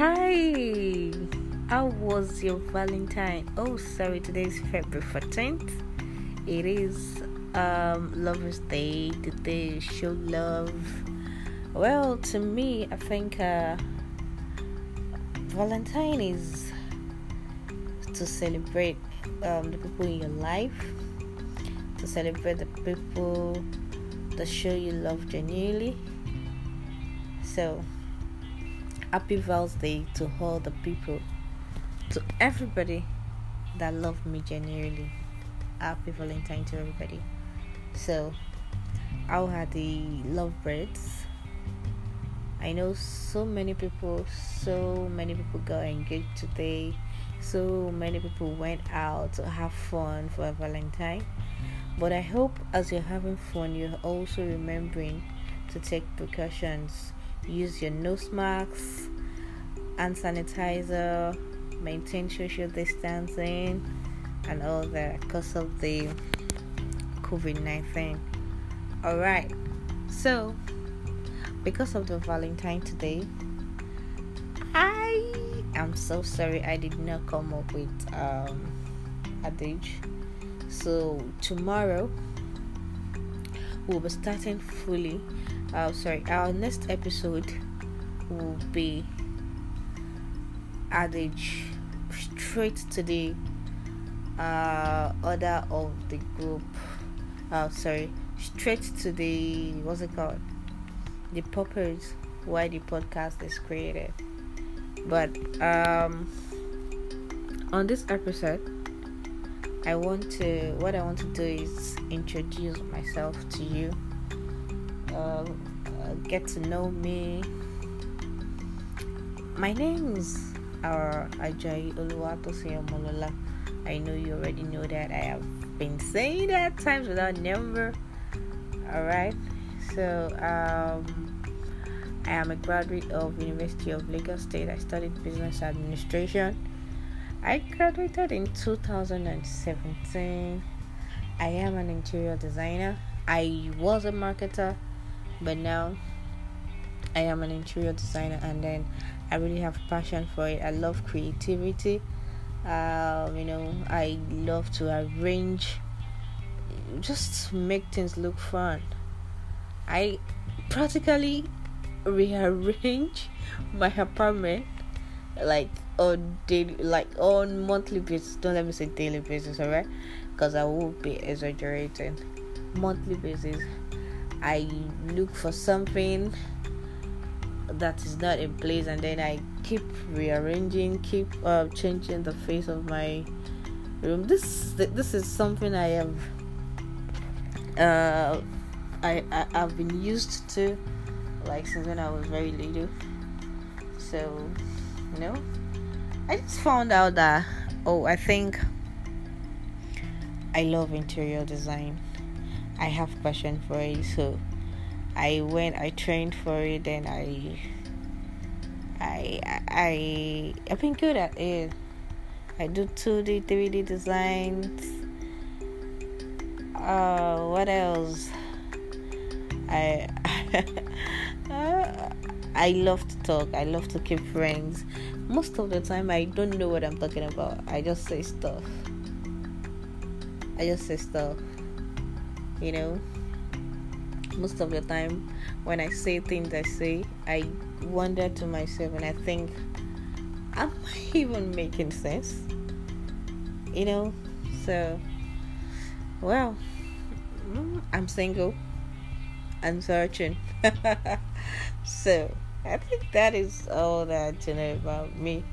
Hi, how was your Valentine? Oh, sorry, today is February 14th. It is um, Lover's Day, the day show love. Well, to me, I think uh, Valentine is to celebrate um, the people in your life, to celebrate the people that show you love genuinely. So, happy Val's Day to all the people, to everybody that love me genuinely. Happy Valentine to everybody. So, how are the lovebirds? I know so many people, so many people got engaged today. So many people went out to have fun for Valentine. But I hope as you're having fun, you're also remembering to take precautions. Use your nose masks, hand sanitizer, maintain social distancing, and all that because of the COVID 19. Alright, so because of the Valentine today, I am so sorry I did not come up with um, adage. So tomorrow we'll be starting fully. Uh, sorry, our next episode will be adage straight to the uh, order of the group. Uh, sorry, straight to the what's it called? The purpose why the podcast is created. But um, on this episode, I want to what I want to do is introduce myself to you. Uh, uh, get to know me. My name is uh, Ajay Oluwatosin Molola. I know you already know that. I have been saying that times without number. Alright. So um I am a graduate of University of Lagos State. I studied business administration. I graduated in 2017. I am an interior designer. I was a marketer, but now I am an interior designer and then I really have passion for it. I love creativity. Um, you know, I love to arrange just make things look fun. I practically rearrange my apartment like on daily like on monthly basis. Don't let me say daily basis all right because i will be exaggerating. Monthly basis i look for something that is not in place and then i keep rearranging keep uh, changing the face of my room. This this is something i have uh I, I i've been used to like since when I was very little. So, you know, I just found out that oh, I think I love interior design. I have passion for it, so I went. I trained for it, and I, I, I, I've been good at it. I do two D, three D designs. Uh, what else? I. Uh, I love to talk. I love to keep friends. Most of the time, I don't know what I'm talking about. I just say stuff. I just say stuff. You know. Most of the time, when I say things I say, I wonder to myself and I think, am I even making sense? You know. So, well, mm, I'm single. I'm searching. so I think that is all that to know about me.